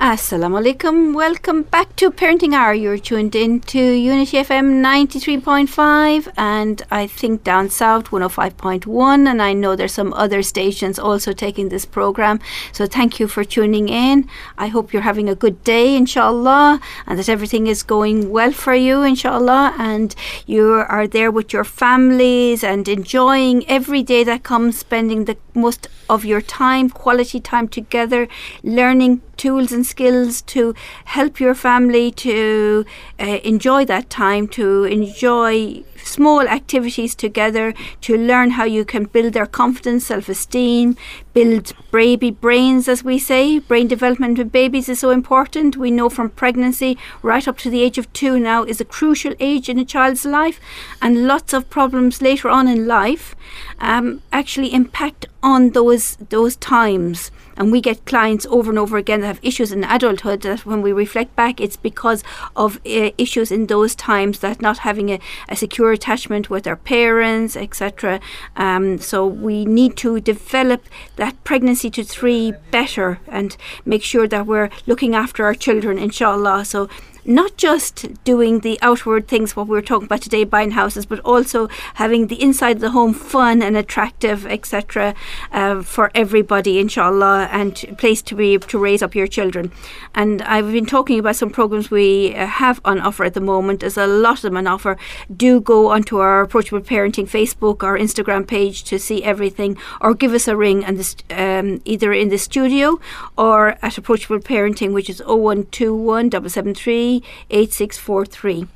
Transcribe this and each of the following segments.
Assalamu alaikum. Welcome back to Parenting Hour. You're tuned in to Unity FM 93.5 and I think down south 105.1 and I know there's some other stations also taking this program. So thank you for tuning in. I hope you're having a good day inshallah and that everything is going well for you inshallah and you are there with your families and enjoying every day that comes spending the most of your time, quality time together, learning tools and skills to help your family to uh, enjoy that time, to enjoy small activities together, to learn how you can build their confidence, self esteem, build baby brains, as we say. Brain development with babies is so important. We know from pregnancy right up to the age of two now is a crucial age in a child's life, and lots of problems later on in life um, actually impact on those those times. And we get clients over and over again that have issues in adulthood that when we reflect back, it's because of uh, issues in those times that not having a, a secure attachment with our parents, etc. Um, so we need to develop that pregnancy to three better and make sure that we're looking after our children, inshallah. So not just doing the outward things, what we are talking about today, buying houses, but also having the inside of the home fun and attractive, etc., uh, for everybody, inshallah, and place to be to raise up your children. And I've been talking about some programs we uh, have on offer at the moment. There's a lot of them on offer. Do go onto our Approachable Parenting Facebook or Instagram page to see everything, or give us a ring and um, either in the studio or at Approachable Parenting, which is 0121 773 8643.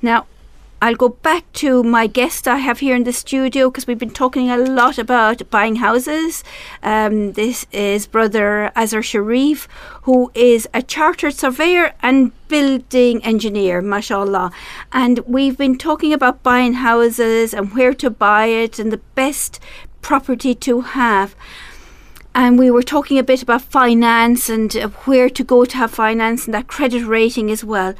Now, I'll go back to my guest I have here in the studio because we've been talking a lot about buying houses. Um, this is Brother Azhar Sharif, who is a chartered surveyor and building engineer, mashallah. And we've been talking about buying houses and where to buy it and the best property to have and we were talking a bit about finance and uh, where to go to have finance and that credit rating as well.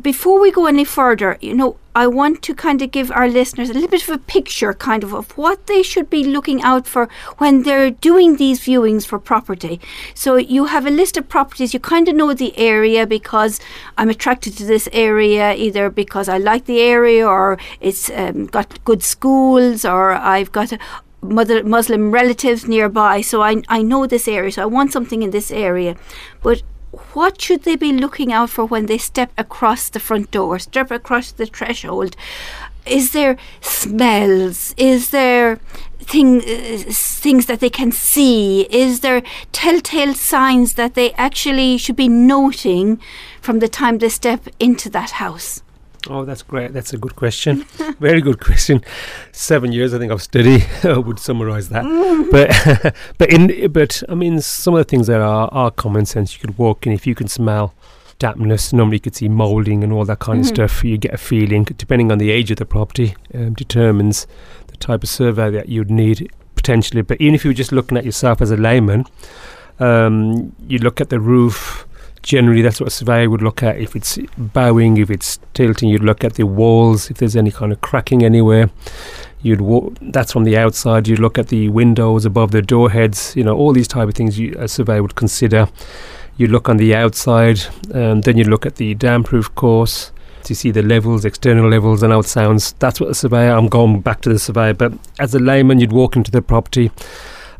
Before we go any further, you know, I want to kind of give our listeners a little bit of a picture, kind of, of what they should be looking out for when they're doing these viewings for property. So you have a list of properties, you kind of know the area because I'm attracted to this area, either because I like the area or it's um, got good schools or I've got a, mother Muslim relatives nearby, so I I know this area, so I want something in this area. But what should they be looking out for when they step across the front door, step across the threshold? Is there smells? Is there thing, uh, things that they can see? Is there telltale signs that they actually should be noting from the time they step into that house? Oh, that's great. That's a good question. Very good question. Seven years, I think, of study would summarise that. but, but in, but I mean, some of the things that are are common sense. You could walk in if you can smell dampness. Normally, you could see moulding and all that kind mm-hmm. of stuff. You get a feeling, depending on the age of the property, um, determines the type of survey that you'd need potentially. But even if you were just looking at yourself as a layman, um, you look at the roof generally that's what a surveyor would look at. If it's bowing, if it's tilting, you'd look at the walls. If there's any kind of cracking anywhere, you'd wa- that's from the outside. You'd look at the windows above the door heads. You know all these type of things you, a surveyor would consider. You look on the outside, and then you look at the damp-proof course to see the levels, external levels, and how it sounds. That's what a surveyor. I'm going back to the surveyor, but as a layman, you'd walk into the property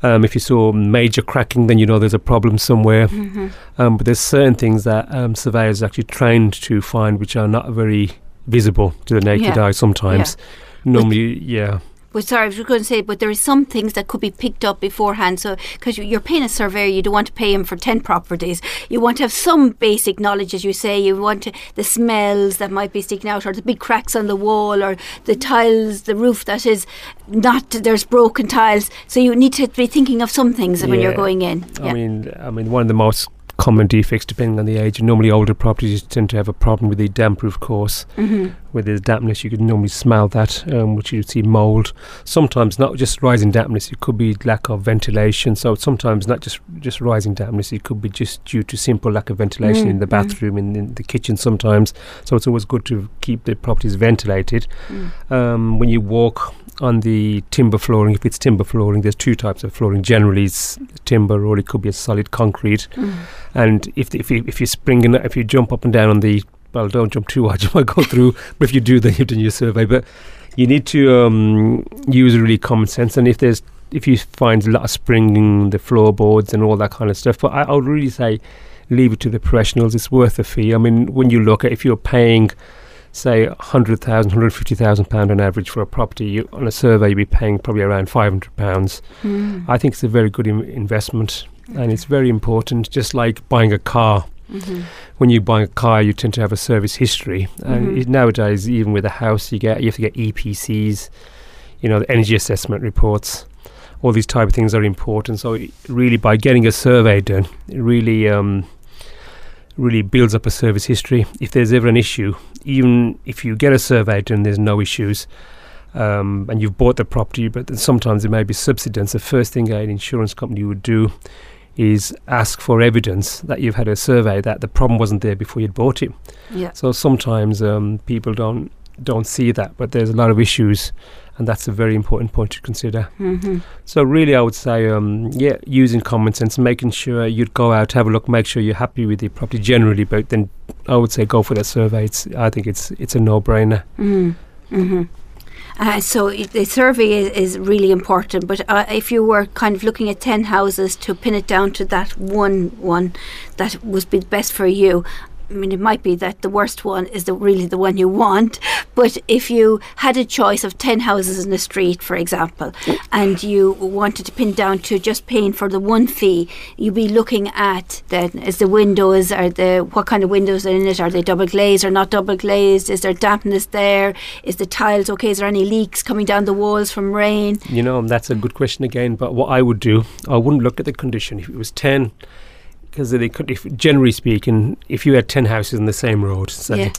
um, if you saw major cracking, then you know there's a problem somewhere. Mm-hmm. Um, but there's certain things that um, surveyors are actually trained to find which are not very visible to the naked yeah. eye sometimes. Yeah. Normally, yeah. But sorry, I was going to say, but there are some things that could be picked up beforehand. So, because you're paying a surveyor, you don't want to pay him for 10 properties. You want to have some basic knowledge, as you say. You want to, the smells that might be sticking out, or the big cracks on the wall, or the tiles, the roof that is not, there's broken tiles. So, you need to be thinking of some things yeah. when you're going in. I mean, I mean, one of the most common defects depending on the age. Normally, older properties tend to have a problem with the damp-proof course. Mm-hmm. With the dampness, you can normally smell that, um, which you see mould. Sometimes not just rising dampness; it could be lack of ventilation. So sometimes not just just rising dampness; it could be just due to simple lack of ventilation mm-hmm. in the mm-hmm. bathroom, in, in, the kitchen. Sometimes, so it's always good to keep the properties ventilated. Mm. Um, when you walk on the timber flooring, if it's timber flooring, there's two types of flooring. Generally, it's timber or it could be a solid concrete. Mm. And if the, if you, if you spring in, if you jump up and down on the well, don't jump too hard. You might go through. But if you do, then you've done your survey. But you need to um, use really common sense. And if there's if you find a lot of springing the floorboards and all that kind of stuff, but I, I would really say leave it to the professionals. It's worth the fee. I mean, when you look at if you're paying say 100,000, 150,000 pound on average for a property, you, on a survey you'd be paying probably around 500 pounds. Mm. I think it's a very good Im- investment and it's very important just like buying a car. hmm When you buy a car, you tend to have a service history, and Mhm. it, nowadays, even with a house, you get you have to get EPCs, you know, the energy assessment reports. All these type of things are important. So, really, by getting a survey done, it really um, really builds up a service history. If there's ever an issue, even if you get a survey done, there's no issues. Um, and you've bought the property, but then sometimes there may be subsidence. The first thing an insurance company would do is ask for evidence that you've had a survey that the problem wasn't there before you'd bought it. Yeah. So sometimes um, people don't don't see that, but there's a lot of issues, and that's a very important point to consider. hmm So really, I would say, um, yeah, using common sense, making sure you'd go out, have a look, make sure you're happy with the property generally, but then I would say go for that survey. It's, I think it's it's a no-brainer. Mm. hmm Uh, so the survey is, is really important, but uh, if you were kind of looking at 10 houses to pin it down to that one one that would be best for you, I mean, it might be that the worst one is the really the one you want, but if you had a choice of 10 houses in the street, for example, and you wanted to pin down to just paying for the one fee, you'd be looking at then is the windows, are the what kind of windows are in it? Are they double glazed or not double glazed? Is there dampness there? Is the tiles okay? Is there any leaks coming down the walls from rain? You know, that's a good question again. But what I would do, I wouldn't look at the condition. If it was ten, because they could, if generally speaking, if you had ten houses in the same road, say, Yeah.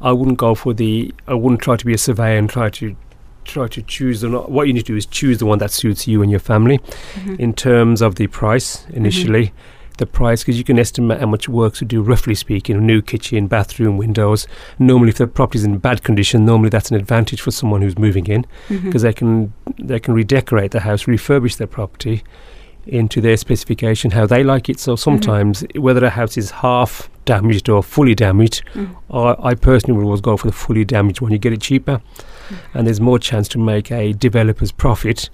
I wouldn't go for the. I wouldn't try to be a surveyor and try to try to choose the. not- What you need to do is choose the one that suits you and your family. Mhm. In terms of the price initially, the price because you can estimate how much work to do, roughly speaking. A new kitchen, bathroom, windows. Normally, if the property's in bad condition, normally that's an advantage for someone who's moving in because they can they can redecorate the house, refurbish their property into their specification, how they like it. So sometimes, whether a house is half damaged or fully damaged, Mhm. I, I personally would always go for the fully damaged one. You get it cheaper, and there's more chance to make a developer's profit.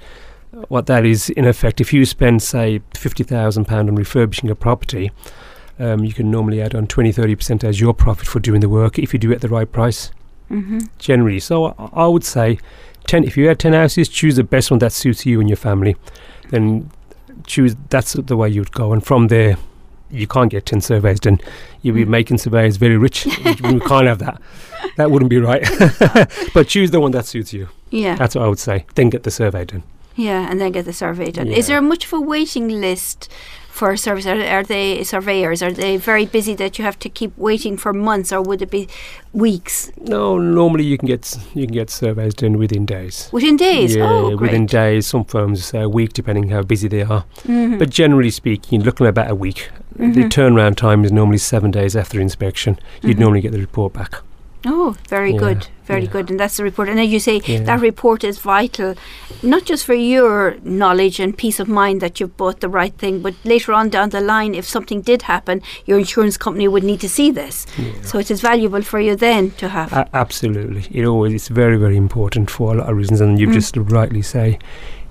What that is, in effect, if you spend say fifty thousand pound on refurbishing a property. Um, you can normally add on 20 30% as your profit for doing the work if you do it at the right price Mhm. generally. So I, I would say, ten. If you had ten houses, choose the best one that suits you and your family. Then choose. That's the way you'd go, and from there, you can't get ten surveys done. You'll be Mm. making surveyors very rich. we can't have that. That wouldn't be right. but choose the one that suits you. Yeah. That's what I would say. Then get the survey done. Yeah, and then get the survey done. Is there much of a waiting list for service? Are, are they surveyors? Are they very busy that you have to keep waiting for months, or would it be weeks? No, normally you can get you can get surveys done within days. Within days? Yeah, oh, great. within days. Some firms say a week, depending how busy they are. Mhm. But generally speaking, looking at about a week. The Mhm. turnaround time is normally seven days after inspection. You'd Mhm. normally get the report back. Oh, very Yeah, good, very yeah. good. And that's the report. And as you say, Yeah. that report is vital, not just for your knowledge and peace of mind that you've bought the right thing, but later on down the line, if something did happen, your insurance company would need to see this. So it is valuable for you then to have. A- absolutely, it always it's very very important for a lot of reasons, and you've Mm. just rightly say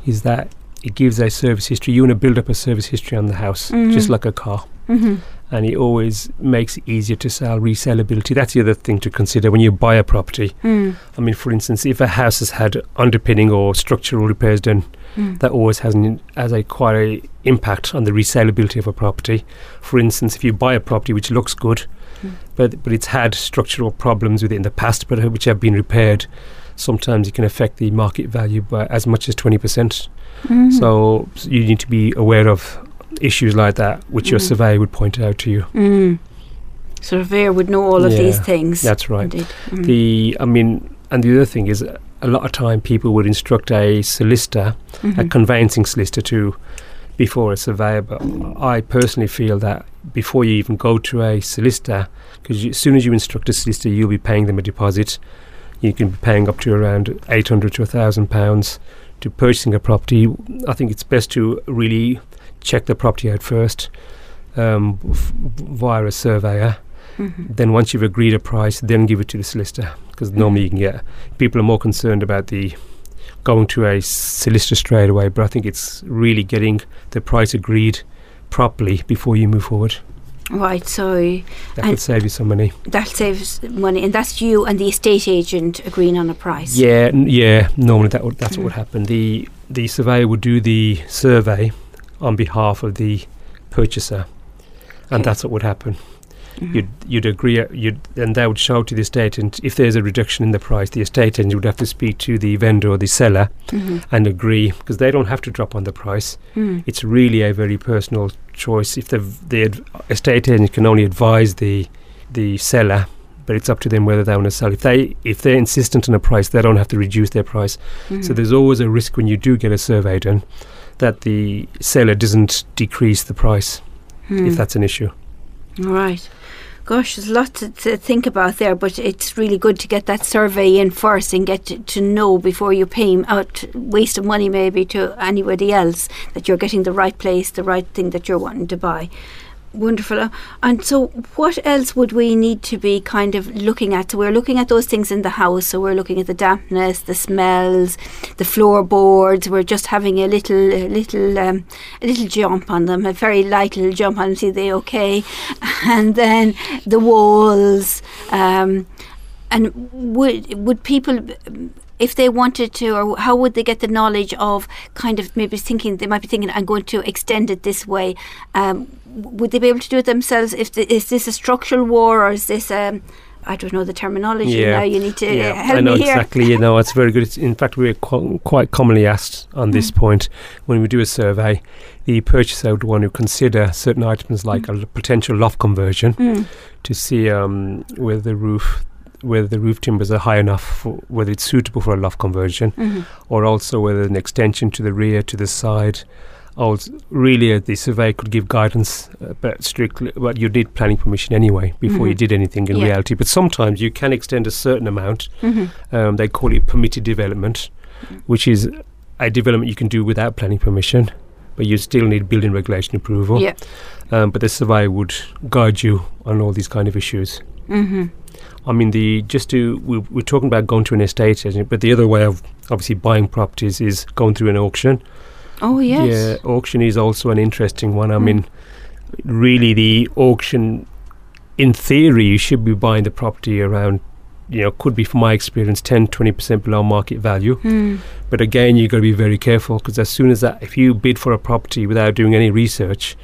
is that it gives a service history. You want to build up a service history on the house, just Mhm. like a car, hmm and it always makes it easier to sell resellability. That's the other thing to consider when you buy a property. Mm. I mean, for instance, if a house has had underpinning or structural repairs done, Mm. that always has an has a quite a impact on the resellability of a property. For instance, if you buy a property which looks good, Mm. but but it's had structural problems with it in the past, but which have been repaired, sometimes it can affect the market value by as much as twenty percent. Mhm. So you need to be aware of issues like that, which your Mm. surveyor would point out to you. Mm. Surveyor would know all of these things. That's right. Mm. The I mean, and the other thing is, a lot of time people would instruct a solicitor a Mhm. conveyancing solicitor to before a surveyor. But I personally feel that before you even go to a solicitor, because as soon as you instruct a solicitor, you'll be paying them a deposit. You can be paying up to around eight hundred to thousand pounds to purchasing a property. I think it's best to really check the property out first. um, f- via a surveyor. Mhm. Then once you've agreed a price, then give it to the solicitor because normally you can get people are more concerned about the going to a solicitor straight away. But I think it's really getting the price agreed properly before you move forward. Right, so That could save you some money. that saves money, and that's you and the estate agent agreeing on a price. Yeah, n- yeah. Normally that would, that's what would Mm. happen. The the surveyor would do the survey on behalf of the purchaser, and Okay. that's what would happen. Mhm. You'd you'd agree. You'd and they would show to the estate agent if there's a reduction in the price. The estate agent would have to speak to the vendor or the seller Mhm. and agree because they don't have to drop on the price. Mm. It's really a very personal choice. If the the ad- estate agent can only advise the the seller, but it's up to them whether they want to sell. If they if they're insistent on a price, they don't have to reduce their price. So Mhm. there's always a risk when you do get a survey done that the seller doesn't decrease the price Mm. if that's an issue. Right. Gosh, there's a lot to, to think about there, but it's really good to get that survey in first and get to, to know before you pay out, waste of money maybe to anybody else, that you're getting the right place, the right thing that you're wanting to buy. Wonderful. Uh, And so, what else would we need to be kind of looking at? So, we're looking at those things in the house. So, we're looking at the dampness, the smells, the floorboards. We're just having a little, a little, um, a little jump on them, a very light little jump on them. See, they okay? And then the walls. Um, and would would people, if they wanted to, or how would they get the knowledge of kind of maybe thinking they might be thinking, I'm going to extend it this way. Um, would they be able to do it themselves? If the, is this a structural war or is this um, I don't know the terminology Yeah. now. You need to uh, help I know me here. exactly. You know, it's very good. It's, in fact, we're qu- quite commonly asked on this Mm. point when we do a survey. The purchaser would want to consider certain items like a potential loft conversion Mm. to see um, whether the roof whether the roof timbers are high enough for whether it's suitable for a loft conversion Mhm. or also whether an extension to the rear to the side also really uh, the survey could give guidance uh, but strictly but you need planning permission anyway before you Mhm. did anything in Yeah. reality but sometimes you can extend a certain amount Mhm. um, they call it permitted development which is a development you can do without planning permission but you still need building regulation approval Yeah. um, but the surveyor would guide you on all these kind of issues Mhm. I mean, the just to we, we're talking about going to an estate agent, but the other way of obviously buying properties is going through an auction. Oh yes. Yeah, auction is also an interesting one. I Mm. mean, really, the auction, in theory, you should be buying the property around, you know, could be from my experience, 10, 20 percent below market value. Mm. But again, you've got to be very careful because as soon as that, if you bid for a property without doing any research,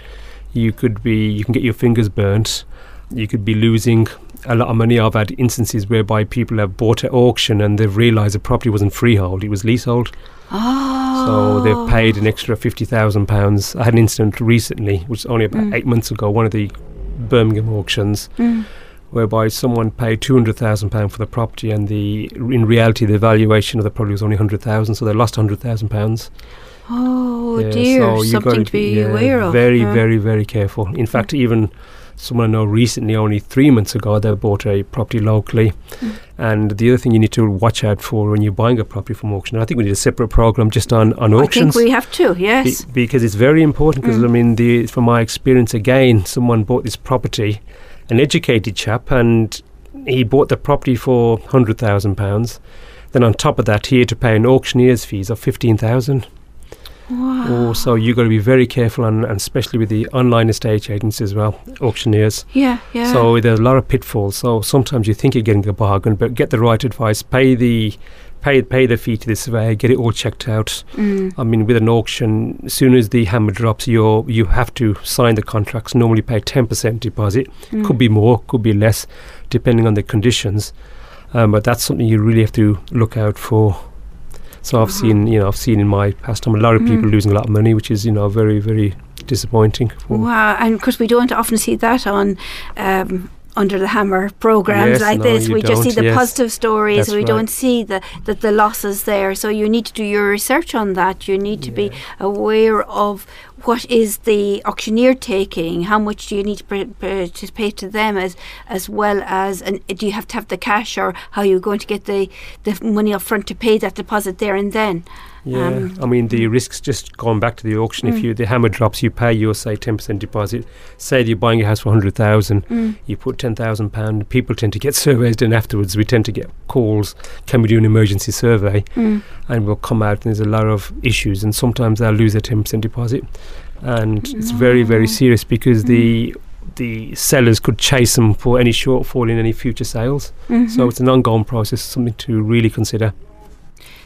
you could be, you can get your fingers burnt. You could be losing a lot of money. I've had instances whereby people have bought at auction and they've realised the property wasn't freehold; it was leasehold. Oh. So they've paid an extra fifty thousand pounds. I had an incident recently, which was only about Mm. eight months ago, one of the Birmingham auctions, Mm. whereby someone paid two hundred thousand pounds for the property, and the in reality the valuation of the property was only hundred thousand, so they lost hundred thousand pounds. Oh Yeah, dear, so something to be yeah, aware of. Very, Yeah. very, very careful. In fact, even someone I know recently, only three months ago, they bought a property locally. Mm. And the other thing you need to watch out for when you're buying a property from auction, I think we need a separate program just on, on auctions. I think we have to. Be- Yes. because it's very important. Because Mm. I mean, the, from my experience, again, someone bought this property, an educated chap, and he bought the property for hundred thousand pounds. Then on top of that, he had to pay an auctioneer's fees of fifteen thousand. Wow. Oh, so you've got to be very careful, and, and especially with the online estate agents as well, auctioneers. yeah, yeah. So there's a lot of pitfalls. So sometimes you think you're getting a bargain, but get the right advice. Pay the pay pay the fee to the surveyor. Get it all checked out. Mm. I mean, with an auction, as soon as the hammer drops, you you have to sign the contracts. Normally, pay ten percent deposit. Mm. Could be more, could be less, depending on the conditions. Um, but that's something you really have to look out for. So I've Uh-huh. seen, you know, I've seen in my past time a lot of people Mm. losing a lot of money, which is, you know, very, very disappointing. For Wow, and of course we don't often see that on um, under the hammer programs Yes, like no, this. We just see the yes. positive stories. That's we right. don't see the, the the losses there. So you need to do your research on that. You need to be aware of what is the auctioneer taking, how much do you need to, pay, pay, to pay to them, as as well as and do you have to have the cash or how you're going to get the the money up front to pay that deposit there and then. Yeah, Um, I mean the risks. Just going back to the auction, Mm. if you the hammer drops, you pay your say ten percent deposit. Say you're buying a house for hundred thousand, Mm. you put ten thousand pound. People tend to get surveys done afterwards. We tend to get calls. Can we do an emergency survey? Mm. And we'll come out and there's a lot of issues, and sometimes they'll lose their ten percent deposit, and it's very very serious because Mm. the the sellers could chase them for any shortfall in any future sales. Mhm. So it's an ongoing process, something to really consider.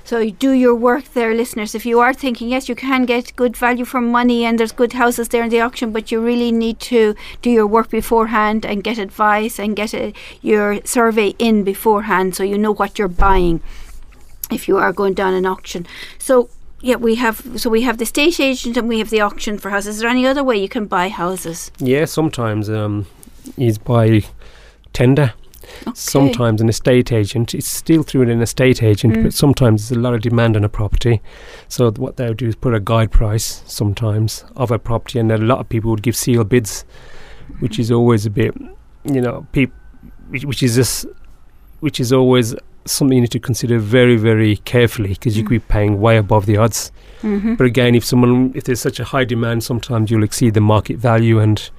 So do your work there, listeners. If you are thinking, yes, you can get good value for money and there's good houses there in the auction, but you really need to do your work beforehand and get advice and get a, your survey in beforehand so you know what you're buying if you are going down an auction. So yeah, we have so we have the state agent and we have the auction for houses. Is there any other way you can buy houses? Yeah, sometimes um, is by tender. Okay. Sometimes an estate agent, it's still through an estate agent, Mm. but sometimes there's a lot of demand on a property. So what they'll do is put a guide price sometimes of a property, and then a lot of people would give sealed bids, which is always a bit, you know, peop- which, which is just, which is always something you need to consider very, very carefully because you could be paying way above the odds. Mhm. But again, if someone, if there's such a high demand, sometimes you'll exceed the market value and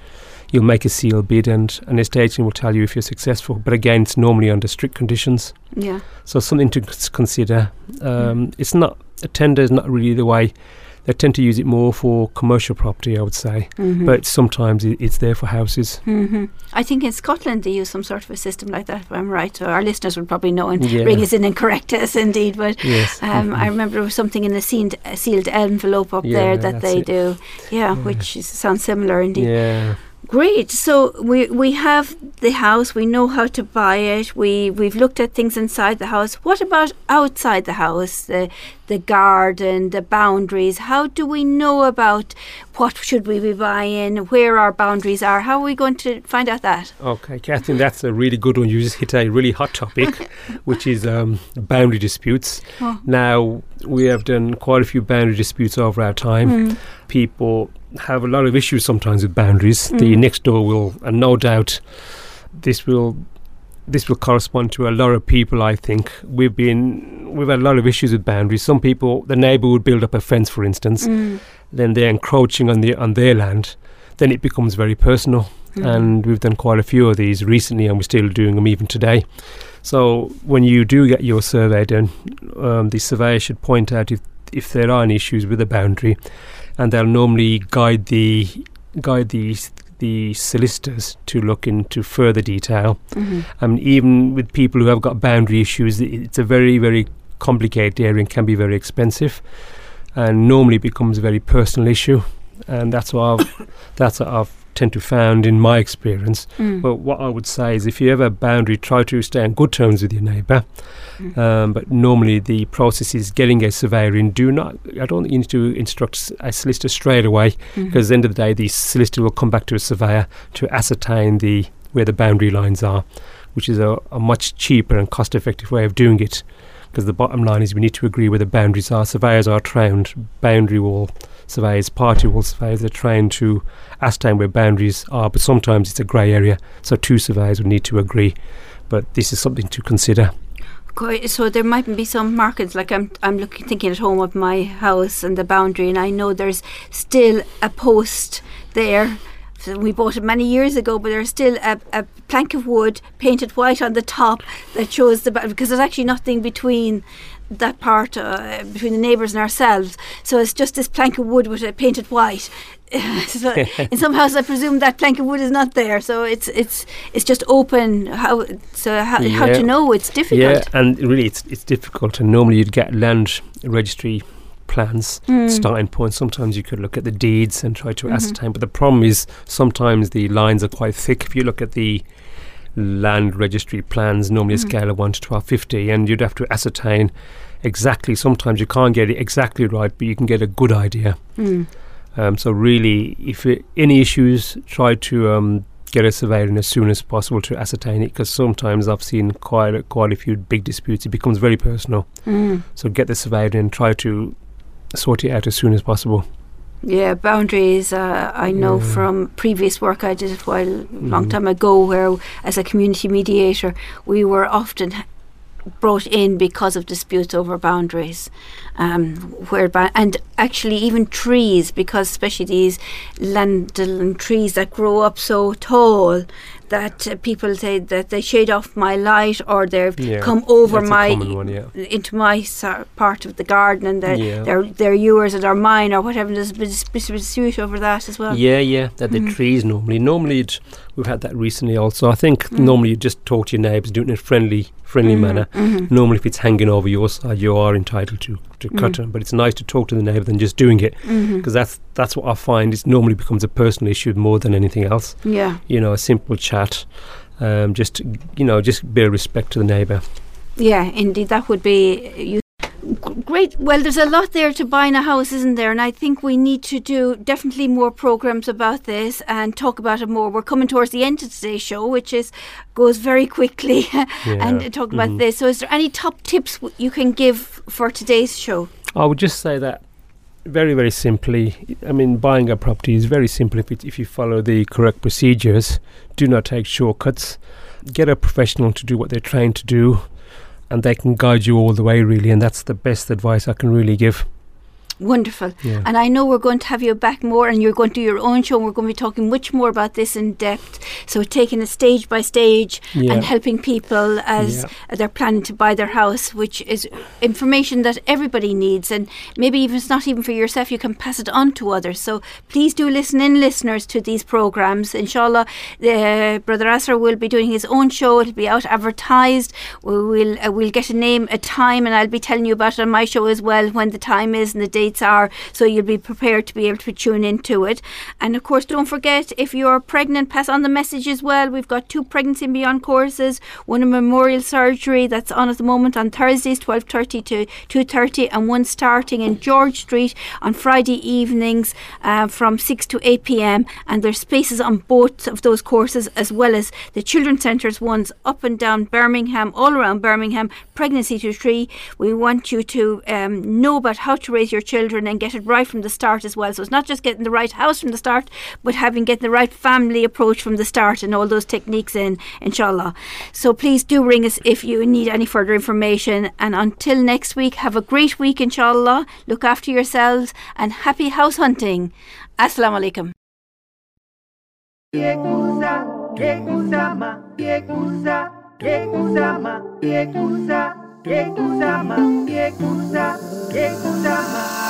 you'll make a seal bid, and an estate agent will tell you if you're successful. But again, it's normally under strict conditions, yeah. so something to consider. Um, It's not a tender is not really the way. They tend to use it more for commercial property, I would say, Mhm. but sometimes it, it's there for houses. hmm I think in Scotland they use some sort of a system like that. If I'm right, so our listeners would probably know and Yeah. ring us in and correct us indeed. But Yes, um, I Mhm. remember there was something in the sealed, uh, sealed envelope up there that they it. do. Yeah, Yeah. which is, sounds similar indeed. yeah. Great. So we we have the house. We know how to buy it. We we've looked at things inside the house. What about outside the house? The the garden, the boundaries. How do we know about what should we be buying? Where our boundaries are? How are we going to find out that? Okay, Catherine, that's a really good one. You just hit a really hot topic, which is um, boundary disputes. Oh. Now, we have done quite a few boundary disputes over our time. Mm. People have a lot of issues sometimes with boundaries. The Mm. next door will, and no doubt, this will. This will correspond to a lot of people. I think we've been we've had a lot of issues with boundaries. Some people, the neighbour would build up a fence, for instance, Mm. then they're encroaching on the on their land. Then it becomes very personal Mm. and we've done quite a few of these recently, and we're still doing them even today. So when you do get your survey done, um, the surveyor should point out if if there are any issues with the boundary, and they'll normally guide the guide the the solicitors to look into further detail. Mhm. And even with people who have got boundary issues, it's a very very complicated area and can be very expensive, and normally becomes a very personal issue, and that's what I've, that's what I've tend to found in my experience. Mm. But what I would say is, if you have a boundary, try to stay on good terms with your neighbour. Mm. Um, but normally the process is getting a surveyor in. Do not. I don't think you need to instruct a solicitor straight away because at the end of the day, the solicitor will come back to a surveyor to ascertain the where the boundary lines are, which is a, a much cheaper and cost-effective way of doing it. Because the bottom line is we need to agree where the boundaries are. Surveyors are trained, boundary wall surveyors, party wall surveyors, they're trained to ascertain where boundaries are, but sometimes it's a grey area, so two surveyors would need to agree. But this is something to consider. So there might be some markets like I'm I'm looking thinking at home of my house and the boundary and I know there's still a post there. We bought it many years ago, but there's still a, a plank of wood painted white on the top that shows the because there's actually nothing between that part uh, between the neighbours and ourselves. So it's just this plank of wood with it painted white. so in some houses, I presume that plank of wood is not there. So it's it's it's just open. How so how, how to know? It's difficult. Yeah, and really it's it's difficult. And normally you'd get land registry plans Mm. starting point. Sometimes you could look at the deeds and try to Mhm. ascertain. But the problem is sometimes the lines are quite thick. If you look at the land registry plans, normally Mhm. a scale of one to twelve fifty, and you'd have to ascertain exactly. Sometimes you can't get it exactly right, but you can get a good idea. Mm. Um, so really, if it, any issues, try to um, get a surveyor in as soon as possible to ascertain it. Because sometimes I've seen quite a, quite a few big disputes. It becomes very personal. Mm. So get the surveyor in and try to sort it out as soon as possible. Yeah, boundaries. Uh, I know from previous work I did a while, long Mhm. time ago, where as a community mediator, we were often brought in because of disputes over boundaries, um, whereby and actually even trees, because especially these land trees that grow up so tall that uh, people say that they shade off my light or they've Yeah, come over my one, yeah. into my sor- part of the garden and they're, Yeah. they're, they're yours and they're mine or whatever. There's a bit of bit of dispute over that as well. Yeah, yeah, that the Mm. trees normally. Normally, it, we've had that recently also. I think Mm. normally you just talk to your neighbours, do it in a friendly, friendly Mhm, manner. mhm. Normally, if it's hanging over your side, you are entitled to to cut them. But it's nice to talk to the neighbour than just doing it because that's that's what I find. It normally becomes a personal issue more than anything else. Yeah. You know, a simple chat, um, just you know, just bear respect to the neighbour. Yeah, indeed, that would be you. Great. Well, there's a lot there to buying a house, isn't there? And I think we need to do definitely more programs about this and talk about it more. We're coming towards the end of today's show, which is goes very quickly, and talk about Mhm. this. So, is there any top tips w- you can give for today's show? I would just say that very, very simply. I mean, buying a property is very simple if, it, if you follow the correct procedures. Do not take shortcuts. Get a professional to do what they're trained to do, and they can guide you all the way, really. And that's the best advice I can really give. Wonderful. Yeah. And I know we're going to have you back more, and you're going to do your own show. And we're going to be talking much more about this in depth. So, taking it stage by stage yeah. and helping people as Yeah. they're planning to buy their house, which is information that everybody needs. And maybe even it's not even for yourself, you can pass it on to others. So, please do listen in, listeners, to these programs. Inshallah, the Brother Azhar will be doing his own show. It'll be out advertised. We will uh, we'll get a name, a time, and I'll be telling you about it on my show as well when the time is and the are. So you'll be prepared to be able to tune into it. And of course, don't forget if you're pregnant, pass on the message as well. We've got two pregnancy and beyond courses. One in memorial surgery that's on at the moment on Thursdays, twelve thirty to two thirty, and one starting in George Street on Friday evenings uh, from six to eight p.m. And there's spaces on both of those courses as well as the children's centres ones up and down Birmingham, all around Birmingham. Pregnancy to three. We want you to um, know about how to raise your children and get it right from the start as well. So it's not just getting the right house from the start, but having getting the right family approach from the start and all those techniques in, inshallah. So please do ring us if you need any further information. And until next week, have a great week, inshallah. Look after yourselves and happy house hunting. Assalamu alaikum.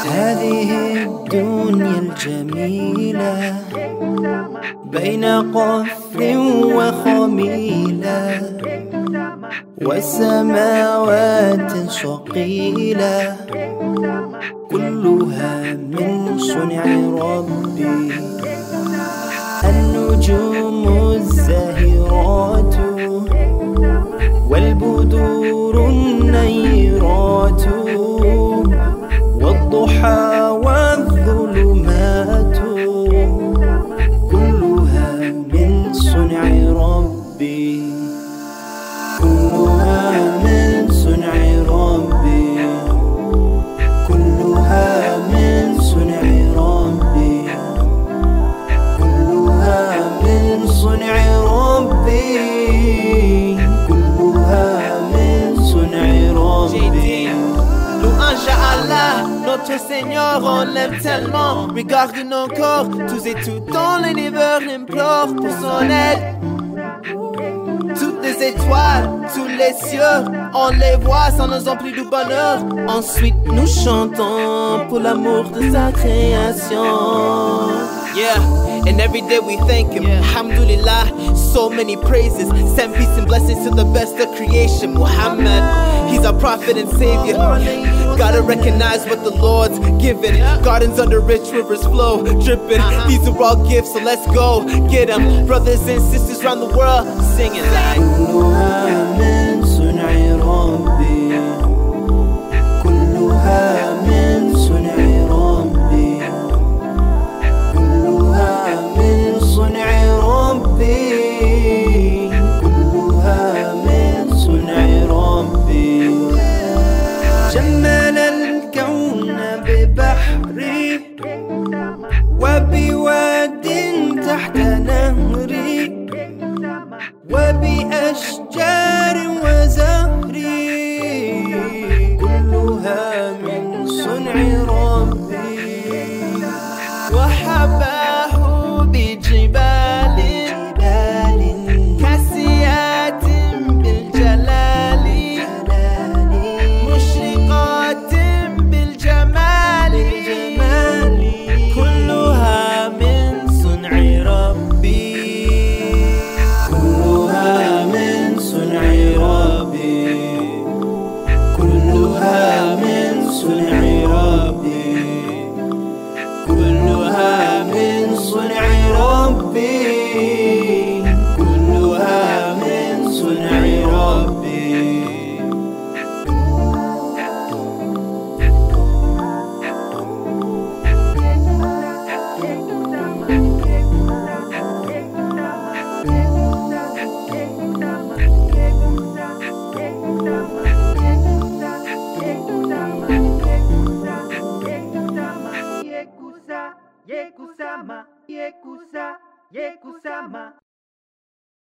هذه الدنيا الجميلة بين قفر وخميلة وسماوات صقيلة كلها من صنع dit Louange à Allah, notre Seigneur, on l'aime tellement. Regarde nos corps, tous et tout dans l'univers implore pour son aide. Toutes les étoiles, tous les cieux, on les voit, sans nous emplit du bonheur. Ensuite, nous chantons pour l'amour de sa création. Yeah. and every day we thank Him. Alhamdulillah, so many praises. Send peace and blessings to the best of creation. Muhammad, He's our prophet and savior. Gotta recognize what the Lord's given. Gardens under rich rivers flow, dripping. These are all gifts, so let's go get them. Brothers and sisters around the world singing like. كلها من صنع ربي كلها